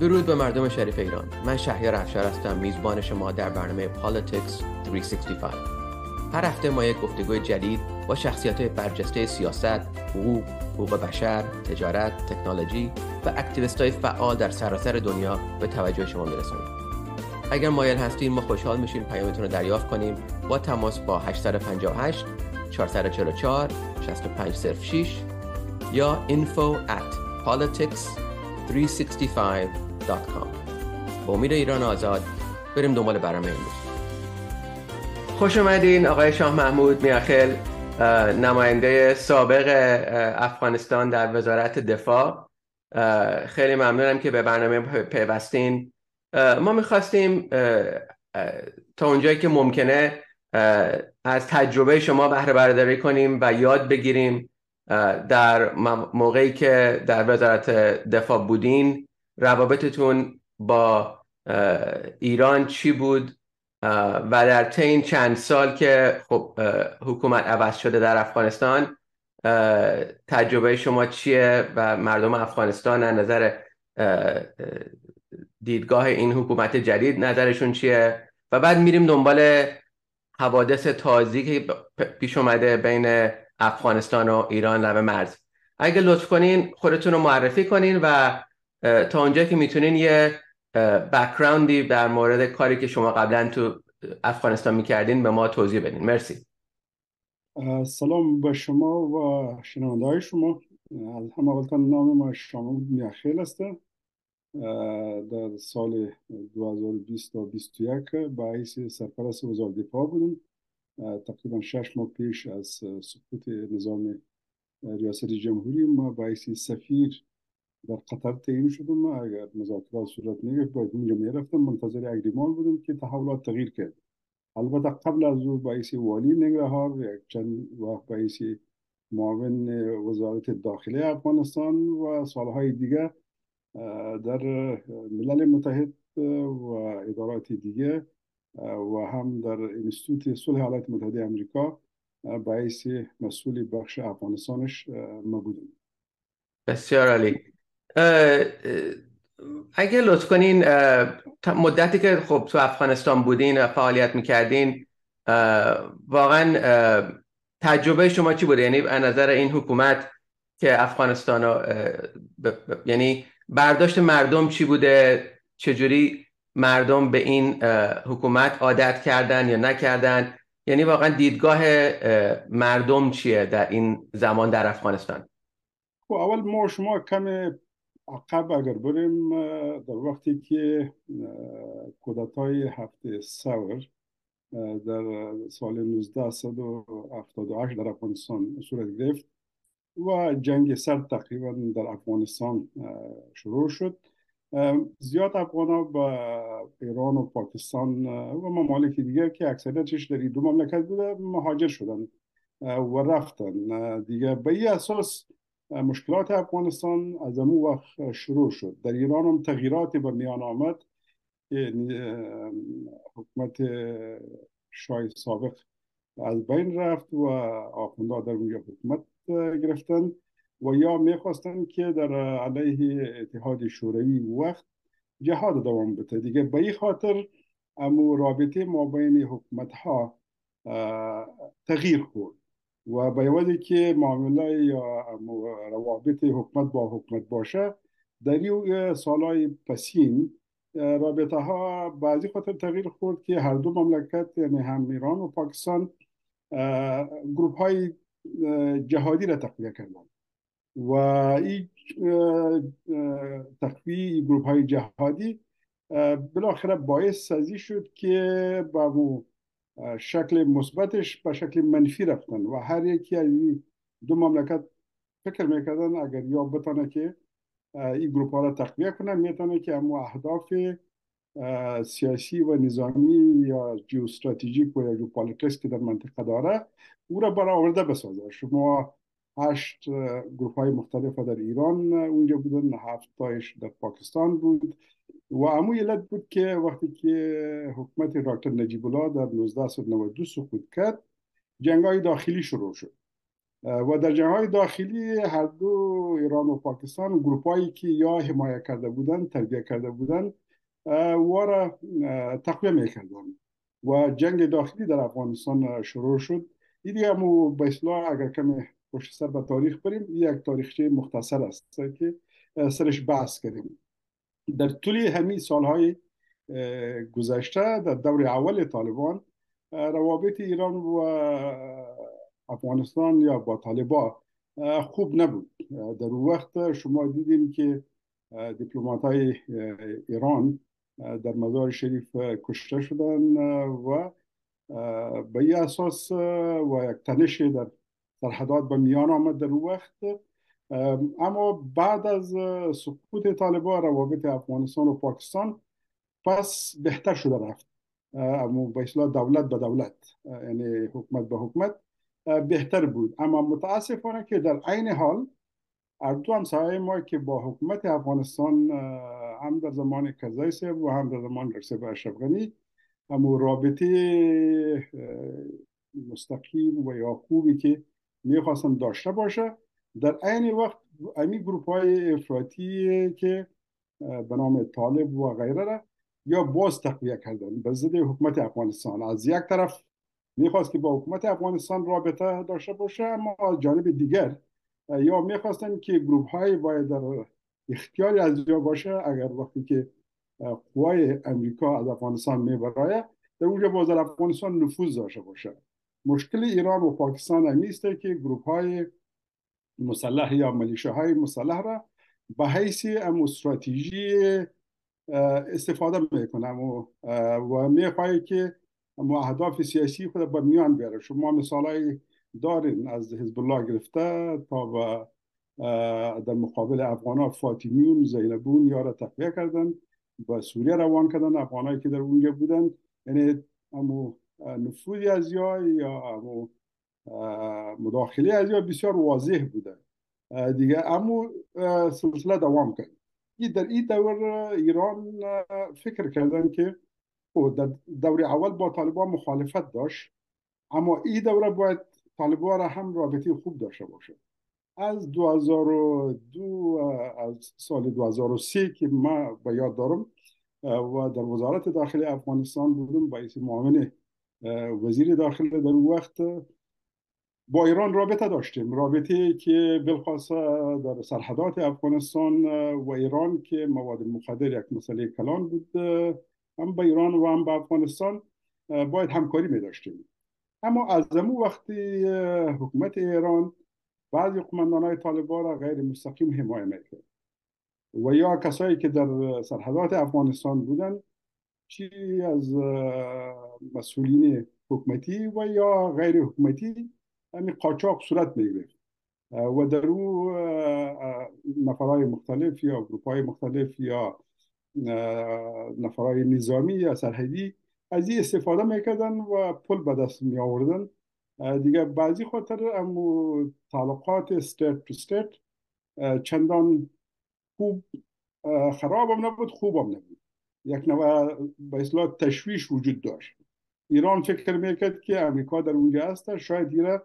درود به مردم شریف ایران. من شهریار افشار هستم میزبان شما در برنامه Politics 365 هر هفته ما یک گفتگوی جدید با شخصیت برجسته سیاست، حقوق، حقوق بشر، تجارت، تکنولوژی و اکتیویست های فعال در سراسر دنیا به توجه شما میرسونیم. اگر مایل هستید ما خوشحال میشیم پیامتون رو دریافت کنیم با تماس با 858 444 6506 یا info at politics365.com با امید ایران آزاد بریم دنبال برنامه امروز. خوش اومدین آقای شاه محمود میاخل نماینده سابق افغانستان در وزارت دفاع. خیلی ممنونم که به برنامه پیوستین. ما می‌خواستیم تا اونجایی که ممکنه از تجربه شما بهره برداری کنیم و یاد بگیریم در موقعی که در وزارت دفاع بودین. روابطتون با ایران چی بود؟ و در طی چند سال که خب حکومت عوض شده در افغانستان تجربه شما چیه و مردم افغانستان از نظر دیدگاه این حکومت جدید نظرشون چیه؟ و بعد میریم دنبال حوادث تازی که پیش اومده بین افغانستان و ایران لبه مرز. اگه لطف کنین خودتون رو معرفی کنین و تا اونجا که می‌تونین یه بکراندی در مورد کاری که شما قبلا تو افغانستان می‌کردین به ما توضیح بدین. مرسی. سلام به شما و شنونده های شما. از همه نام ما شما میاخیل است در سال 2020 تا 2021 به حیث سرپرست وزارت دفاع بودم. تقریبا شش ماه پیش از سقوط نظام ریاست جمهوری ما باعث سفیر در قطر تعیین شدم اگر مذاکرات صورت می‌گرفت باید اونجا می‌رفتم منتظر اگریمان بودم که تحولات تغییر کرد. البته قبل از او باعث والی نگرهار یک چند وقت باعث معاون وزارت داخلی افغانستان و سالهای دیگه در ملل متحد و ادارات دیگه و هم در انستیتوت صلح ایالات متحده امریکا باعث مسئول بخش افغانستانش ما بودیم. بسیار عالی. اگه لطف کنین مدتی که خب تو افغانستان بودین و فعالیت می‌کردین واقعا تجربه شما چی بوده؟ یعنی از نظر این حکومت که افغانستان یعنی برداشت مردم چی بوده؟ چجوری مردم به این حکومت عادت کردن یا نکردن؟ یعنی واقعا دیدگاه مردم چیه در این زمان در افغانستان؟ خب اول ما شما کم عقب اگر بریم در وقتی که کودتای هفته سور در سال 1978 در افغانستان صورت گرفت و جنگ سرد تقریبا در افغانستان شروع شد. زیاد افغان با ایران و پاکستان و ممالک دیگر که اکثریتش در دو مملکت بوده مهاجر شدن و رفتن. دیگه به این اساس مشکلات افغانستان از امو وقت شروع شد. در ایران هم تغییراتی به میان آمد. حکومت شاه سابق از بین رفت و آخونده در اونجا حکومت گرفتن و یا می‌خواستن که در علیه اتحاد شوروی وقت جهاد دوام بده. دیگه به این خاطر امو رابطه ما بین حکومت ها تغییر خورد. و به وجه که معامله یا روابط حکومت با حکومت باشه در این سالهای پسین رابطه ها بعضی خاطر تغییر خورد که هر دو مملکت یعنی هم ایران و پاکستان گروپ های جهادی را تقویه کردن و این تقویه گروپ های جهادی بالاخره باعث ازی شد که با شکل مثبتش به شکل منفی رفتن و هر یکی از دو مملکت فکر می‌کردن اگر یا بتانه که این گروپ ها را تقویه کنن می‌تونه که اما اهداف سیاسی و نظامی یا جیوستراتژیک و یا geopolitics که در منطقه داره او را برآورده بسازه. شما هشت گروپ های مختلف در ایران اونجا بودن هفت تایش در پاکستان بود. و امو علت بود که وقتی که حکومت دکتر نجیب الله در 1992 سقوط کرد جنگ های داخلی شروع شد. و در جنگ های داخلی هر دو ایران و پاکستان گروپ هایی که یا حمایت کرده بودن تربیه کرده بودن و را تقویه می‌کردن. و جنگ داخلی در افغانستان شروع شد. این دیگه مو به اگر کمی پشت سر به تاریخ بریم. یک تاریخچه مختصر است که سرش بحث کردیم. در طول همین سالهای گذشته در دور اول طالبان روابط ایران و افغانستان یا با طالبان خوب نبود. در وقت شما دیدیم که دیپلمات های ایران در مزار شریف کشته شدن و به اساس و یک تنش در سرحدات به میان آمد در وقت. اما بعد از سقوط طالبان روابط افغانستان و پاکستان پس بهتر شده رفت. اما به اصلاح دولت به دولت یعنی حکومت به حکومت بهتر بود. اما متاسفانه که در عین حال اردو همسایه ما که با حکومت افغانستان هم در زمان کزای و هم در زمان رسیب اشرف هم رابطه مستقیم و یا خوبی که می‌خواستم داشته باشه. در عین وقت امی گروپ های افراطی که به نام طالب و غیره را یا باز تقویه کردن. به ضد حکومت افغانستان. از یک طرف می‌خواست که با حکومت افغانستان رابطه داشته باشه اما از جانب دیگر یا می‌خواستن که گروپ های باید در اختیاری از یا باشه. اگر وقتی که قوای امریکا از افغانستان میبرایه در اونجا باز در افغانستان نفوذ داشته باشه. مشکل ایران و پاکستان همیسته که گروپ های مسلح یا ملیشه های مسلح را به حیث ام استراتژی استفاده می‌کنم و, و می‌خواهی که اهداف سیاسی خود به میان بیاره. شما مثال دارین. از حزب الله گرفته تا و در مقابل افغان فاطمیون زینبون یا را تقویه کردن و سوریه روان کردن افغان که در اونجا بودن. یعنی امو نفوذی از یا یا مداخله از یا بسیار واضح بوده. دیگه امو سلسله دوام کرد. در این دور ایران فکر کردن که در دور اول با طالبان مخالفت داشت اما این دوره باید طالبان را هم رابطه خوب داشته باشه. از 2002 از سال 2003 که ما به یاد دارم و در وزارت داخل افغانستان بودم با معاون وزیر داخل در اون وقت با ایران رابطه داشتیم. رابطه که بالخاص در سرحدات افغانستان و ایران که مواد مخدر یک مسئله کلان بود هم به ایران و هم به افغانستان باید همکاری می داشتیم. اما از امو وقتی حکومت ایران بعضی قماندان های طالبان را غیر مستقیم حمایه می‌کرد. و یا کسایی که در سرحدات افغانستان بودن چی از مسئولین حکومتی و یا غیر حکومتی همین قاچاق صورت می‌گرفت و در او نفرهای مختلف یا گروپ مختلف یا نفرهای نظامی یا سرحدی از این استفاده می‌کردن و پول به دست می آوردن دیگه بعضی خاطر امو تعلقات state to state چندان خوب خراب هم نبود خوب هم نبود. یک نوع به اصطلاح تشویش وجود داشت. ایران فکر می‌کرد که امریکا در اونجا هست شاید دیره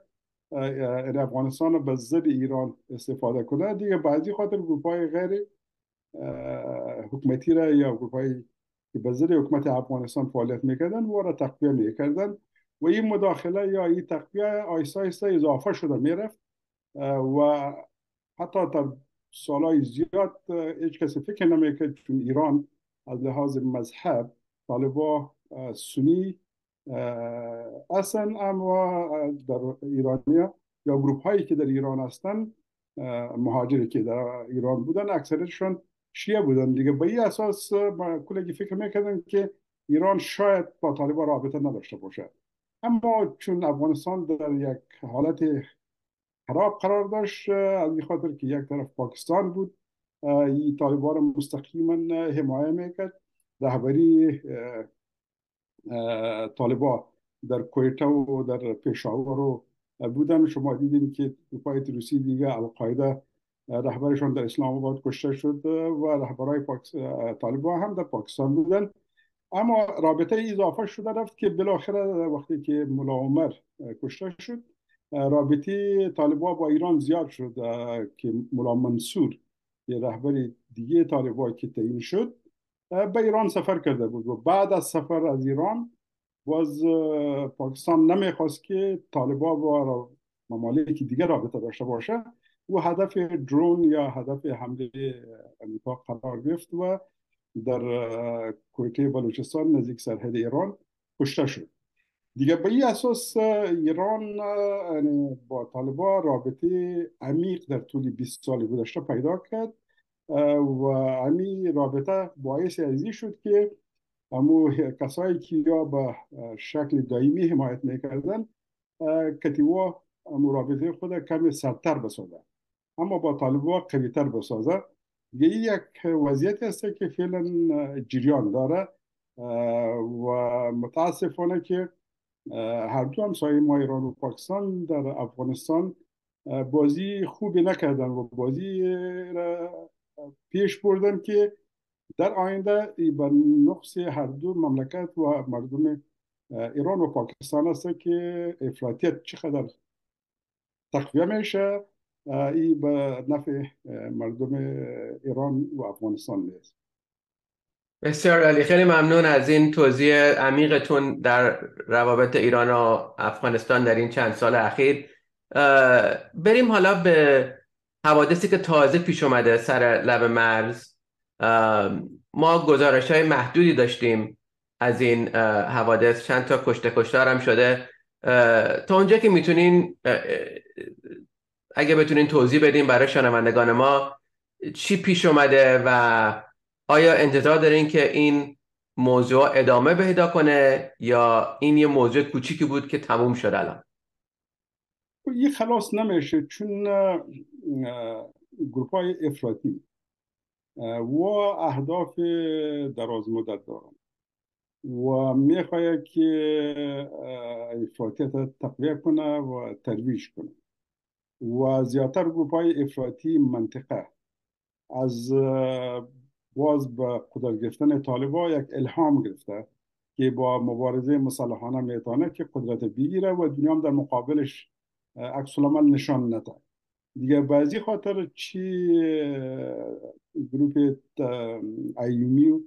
افغانستان رو به ضد ایران استفاده کنه. دیگه بعضی خاطر گروپای غیر حکومتی را یا گروپای که به ضد حکومت افغانستان فعالیت می‌کردن و را تقویه می‌کردن. و این مداخله یا این تقویه آیسته آیسته اضافه شده می‌رفت. و حتی تا سالهای زیاد هیچ کسی فکر نمی‌کرد چون ایران از لحاظ مذهب طالبا سنی اصلا اما در ایرانیا یا گروپ هایی که در ایران هستن مهاجری که در ایران بودن اکثرشون شیعه بودن دیگه. به این اساس کلگی فکر می‌کردن که ایران شاید با طالبان رابطه نداشته باشه اما چون افغانستان در یک حالت خراب قرار داشت از این خاطر که یک طرف پاکستان بود این طالبان مستقیما حمایه می‌کرد. رهبری طالبا در کویتا و در پشاور رو بودن. شما دیدیم که پای روسی دیگه القاعده رهبرشان در اسلام آباد کشته شد و رهبرای پاکس... طالبان هم در پاکستان بودن. اما رابطه اضافه شده رفت که بالاخره وقتی که ملا عمر کشته شد رابطه طالبا با ایران زیاد شد که ملا منصور یه رهبر دیگه طالبا که تعیین شد. به ایران سفر کرده بود. و بعد از سفر از ایران باز پاکستان نمی‌خواست که طالبا با ممالک دیگه رابطه داشته باشه. و هدف درون یا هدف حمله امریکا قرار گرفت و در کویته بلوچستان نزدیک سرحد ایران کشته شد. دیگه به این اساس ایران یعنی با طالبا رابطه عمیق در طول 20 سال گذشته پیدا کرد. و همین رابطه باعث ازی شد که امو کسایی که یا به شکل دائمی حمایت می‌کردن کتیوا امو رابطه خود کمی سرتر بسازه. اما با طالبا قویتر بسازه. یه یک وضعیت است که فعلا جریان داره. و متاسفانه که هر دو همسایه ما ایران و پاکستان در افغانستان بازی خوبی نکردن و بازی را پیش بردن که در آینده به نقص هر دو مملکت و مردم ایران و پاکستان است که افراطیت چقدر تقویه میشه ای به نفع مردم ایران و افغانستان میشه بسیار علی خیلی ممنون از این توضیح عمیقتون در روابط ایران و افغانستان در این چند سال اخیر. بریم حالا به حوادثی که تازه پیش اومده سر لب مرز ما گزارش های محدودی داشتیم از این حوادث. چند تا کشته کشتار هم شده تا اونجا که می‌تونین اگه بتونین توضیح بدین برای شنوندگان ما چی پیش اومده و آیا انتظار دارین که این موضوع ادامه پیدا کنه یا این یه موضوع کوچیکی بود که تموم شد الان؟ یه خلاص نمیشه چون گروپ های افراطی و اهداف دراز مدت دارن و می‌خواهد که افراطیت تقویه کنه و ترویج کنه. و زیادتر گروپ های افراطی منطقه. از باز به قدرت گرفتن طالبا یک الهام گرفته که با مبارزه مسلحانه می‌تونه که قدرت بگیره و دنیا هم در مقابلش عکس نشان نده. دیگه بعضی خاطر چی گروپ ایومی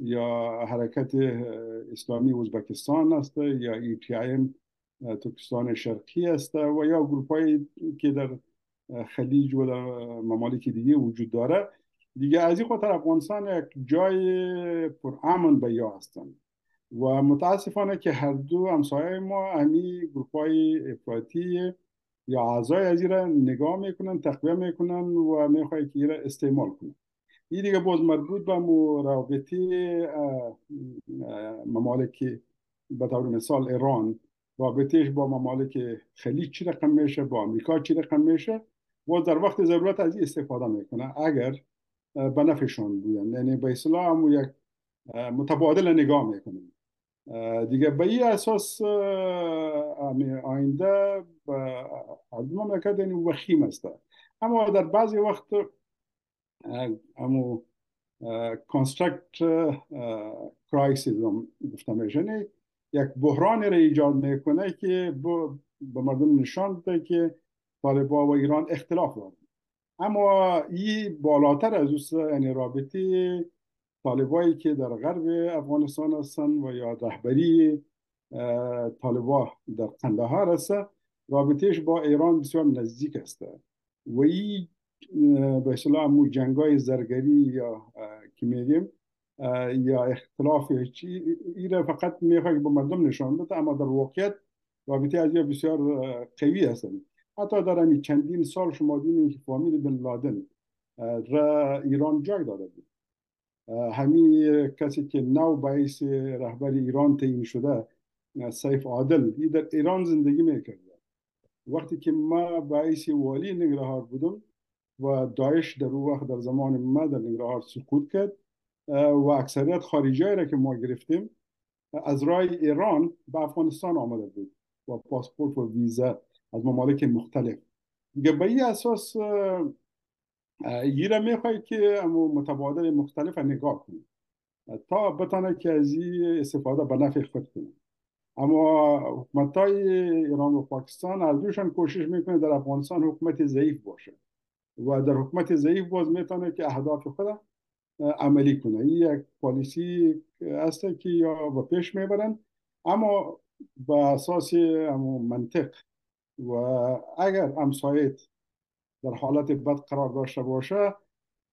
یا حرکت اسلامی ازبکستان است یا ای تی ایم ترکستان شرقی است و یا گروپ که در خلیج و در ممالک دیگه وجود داره. دیگه از این خاطر افغانستان یک جای پر امن به یا هستند و متاسفانه که هر دو همسایه ما همی گروپ های افراطی یا اعضای از را نگاه می‌کنن تقویه می‌کنن و می‌خوای که را استعمال کنن. این دیگه باز مربوط به رابطه ممالک به طور مثال ایران رابطهش با ممالک خلیج چی رقم میشه با امریکا چی رقم میشه و در وقت ضرورت از این استفاده می‌کنه اگر به نفعشون بودن یعنی به اصطلاح هم یک متبادل نگاه می‌کنیم دیگه به این اساس آینده از مملکت یعنی وخیم است. اما در بعضی وقت امو construct crisis گفته میشه یک بحران را ایجاد می‌کنه که به مردم نشان بده که طالبا و ایران اختلاف دارن. اما این بالاتر از اوست یعنی رابطه طالبایی که در غرب افغانستان هستن و یا رهبری طالبا در قندهار است رابطهش با ایران بسیار نزدیک است و این به اصطلاح مو جنگای زرگری یا که میگیم یا اختلاف این فقط می‌خواد به مردم نشان بده اما در واقعیت رابطه از بسیار قوی هستند حتی در همین چندین سال شما دیدین که فامیل بن لادن را ایران جای داده بود. همین کسی که نو باعث رهبر ایران تعیین شده سیف عادل ای در ایران زندگی می‌کرده. وقتی که ما باعث والی نگرهار بودم و داعش در اون وقت در زمان ما در نگرهار سقوط کرد و اکثریت خارجی را که ما گرفتیم از راه ایران به افغانستان آمده بود با پاسپورت و ویزا از ممالک مختلف. دیگه به این اساس یه می‌خوای که متبادل مختلف نگاه کنیم. تا بتانه که از این استفاده به نفع خود کنیم. اما حکومت های ایران و پاکستان از دوشان کوشش می‌کنه در افغانستان حکومت ضعیف باشه و در حکومت ضعیف باز می‌تونه که اهداف خود عملی کنه. این یک پالیسی است که یا به پیش می‌برن اما به اساس منطق و اگر همسایت در حالت بد قرار داشته باشه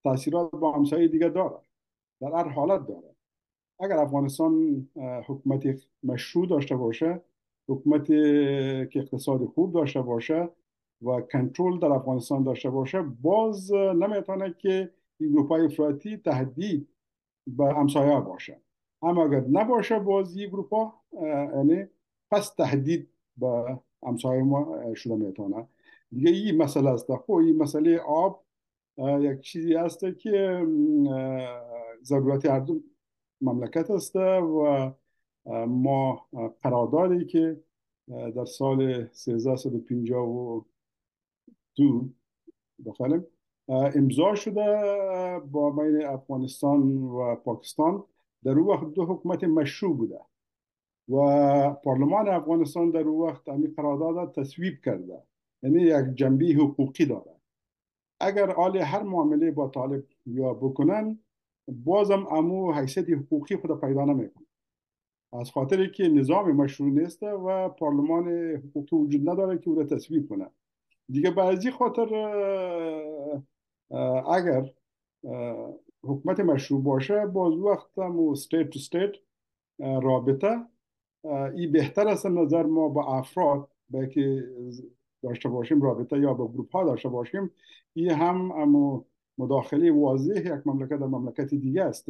تاثیرات با همسایه دیگه داره. در هر حالت داره. اگر افغانستان حکومت مشروع داشته باشه حکومت که اقتصاد خوب داشته باشه و کنترل در افغانستان داشته باشه باز نمی‌تونه که این گروپ های افراطی تهدید به همسایه باشه. اما اگر نباشه باز این گروپ ها یعنی پس تهدید به همسایه ما شده می‌تونه. دیگه این مسئله است. خب این مسئله آب یک چیزی است که ضرورت هر مملکت است و ما قراردادی که در سال 1352 داخل امضا شده با بین افغانستان و پاکستان در اون وقت دو حکومت مشروع بوده و پارلمان افغانستان در اون وقت همین قرارداد تصویب کرده. یعنی یک جنبه حقوقی داره. اگر آل هر معامله با طالب یا بکنن بازم امو حیثیت حقوقی خود پیدا نمی‌کنه. از خاطر که نظام مشروع نیست و پارلمان حقوقی وجود نداره که او را تصویب کنه. دیگه بعضی خاطر اگر حکومت مشروع باشه باز وقت هم استیت تو استیت رابطه این بهتر است نظر ما با افراد به که داشته باشیم رابطه یا با گروپ ها داشته باشیم این هم مداخله واضح یک مملکت در مملکت دیگه است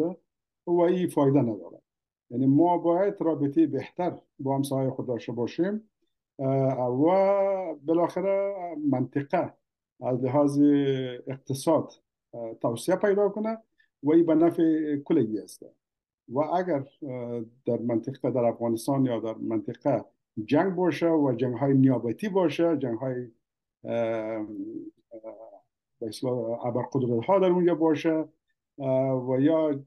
و این فایده نداره. یعنی ما باید رابطه بهتر با همسایه خود داشته باشیم و بالاخره منطقه از لحاظ اقتصاد توسعه پیدا کنه و این به نفع کلگی است. و اگر در منطقه در افغانستان یا در منطقه جنگ باشه و جنگ های نیابتی باشه جنگ های ابرقدرت ها در اونجا باشه و یا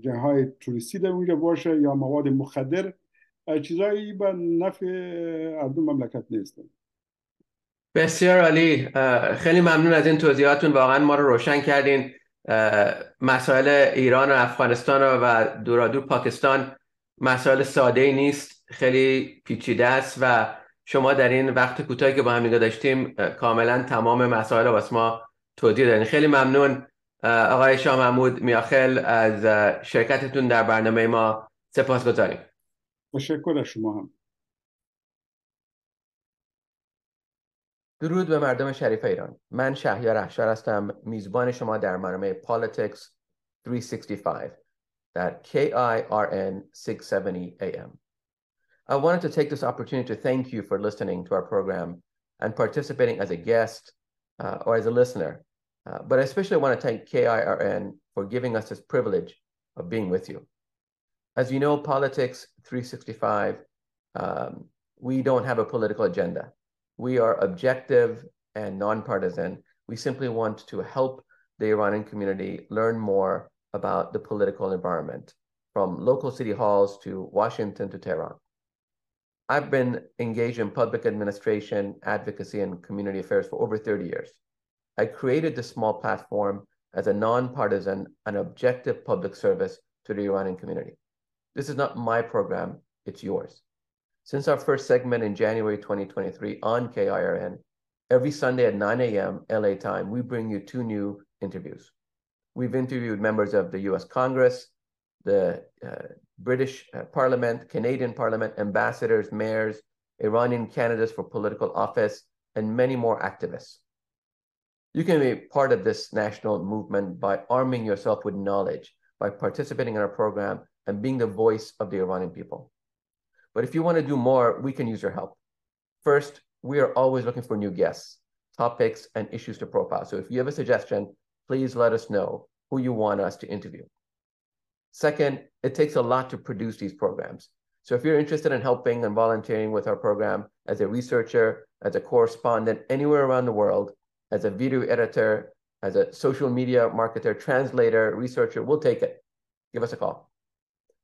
جنگ های توریستی در اونجا باشه یا مواد مخدر چیزایی به نفع اردو مملکت نیست بسیار عالی. خیلی ممنون از این توضیحاتون. واقعا ما رو روشن کردین. مسائل ایران و افغانستان و دورادور پاکستان مسائل ساده ای نیست. خیلی پیچیده است و شما در این وقت کوتاهی که با هم داشتیم کاملا تمام مسائل رو واسه ما توضیح دادین. خیلی ممنون آقای شاه محمود میاخل از شرکتتون در برنامه ما سپاس گذاریم تشکر از شما هم. درود به مردم شریف ایران. من شهیار احشار هستم میزبان شما در برنامه Politics 365 در KIRN 670 AM I wanted to take this opportunity to thank you for listening to our program and participating as a guest uh, or as a listener. Uh, but I especially want to thank KIRN for giving us this privilege of being with you. As you know, Politics 365, um, we don't have a political agenda. We are objective and nonpartisan. We simply want to help the Iranian community learn more about the political environment, from local city halls to Washington to Tehran. I've been engaged in public administration, advocacy, and community affairs for over 30 years. I created this small platform as a nonpartisan and objective public service to the Iranian community. This is not my program, it's yours. Since our first segment in January 2023 on KIRN, every Sunday at 9 a.m. LA time, we bring you two new interviews. We've interviewed members of the US Congress, the uh, British uh, Parliament, Canadian Parliament, ambassadors, mayors, Iranian candidates for political office, and many more activists. You can be part of this national movement by arming yourself with knowledge, by participating in our program, and being the voice of the Iranian people. But if you want to do more, we can use your help. First, we are always looking for new guests, topics, and issues to profile. So if you have a suggestion, please let us know who you want us to interview. Second, it takes a lot to produce these programs. So if you're interested in helping and volunteering with our program as a researcher, as a correspondent anywhere around the world, as a video editor, as a social media marketer, translator, researcher, we'll take it. Give us a call.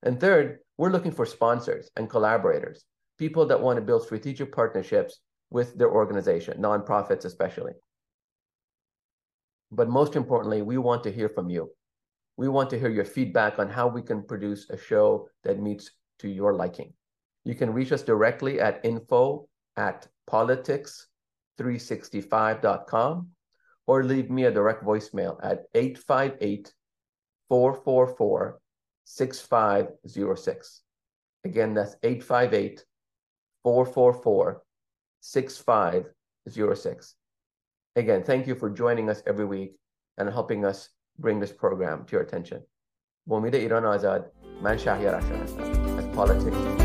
And third, We're looking for sponsors and collaborators, people that want to build strategic partnerships with their organization, nonprofits especially. But most importantly, we want to hear from you. We want to hear your feedback on how we can produce a show that meets to your liking. You can reach us directly at info at politics365.com or leave me a direct voicemail at 858 444 6506. Again, that's 858 444 6506. Again, thank you for joining us every week and helping us bring this program to your attention. با امید ایران آزاد من شهیار افشار هستم از پالیتیکس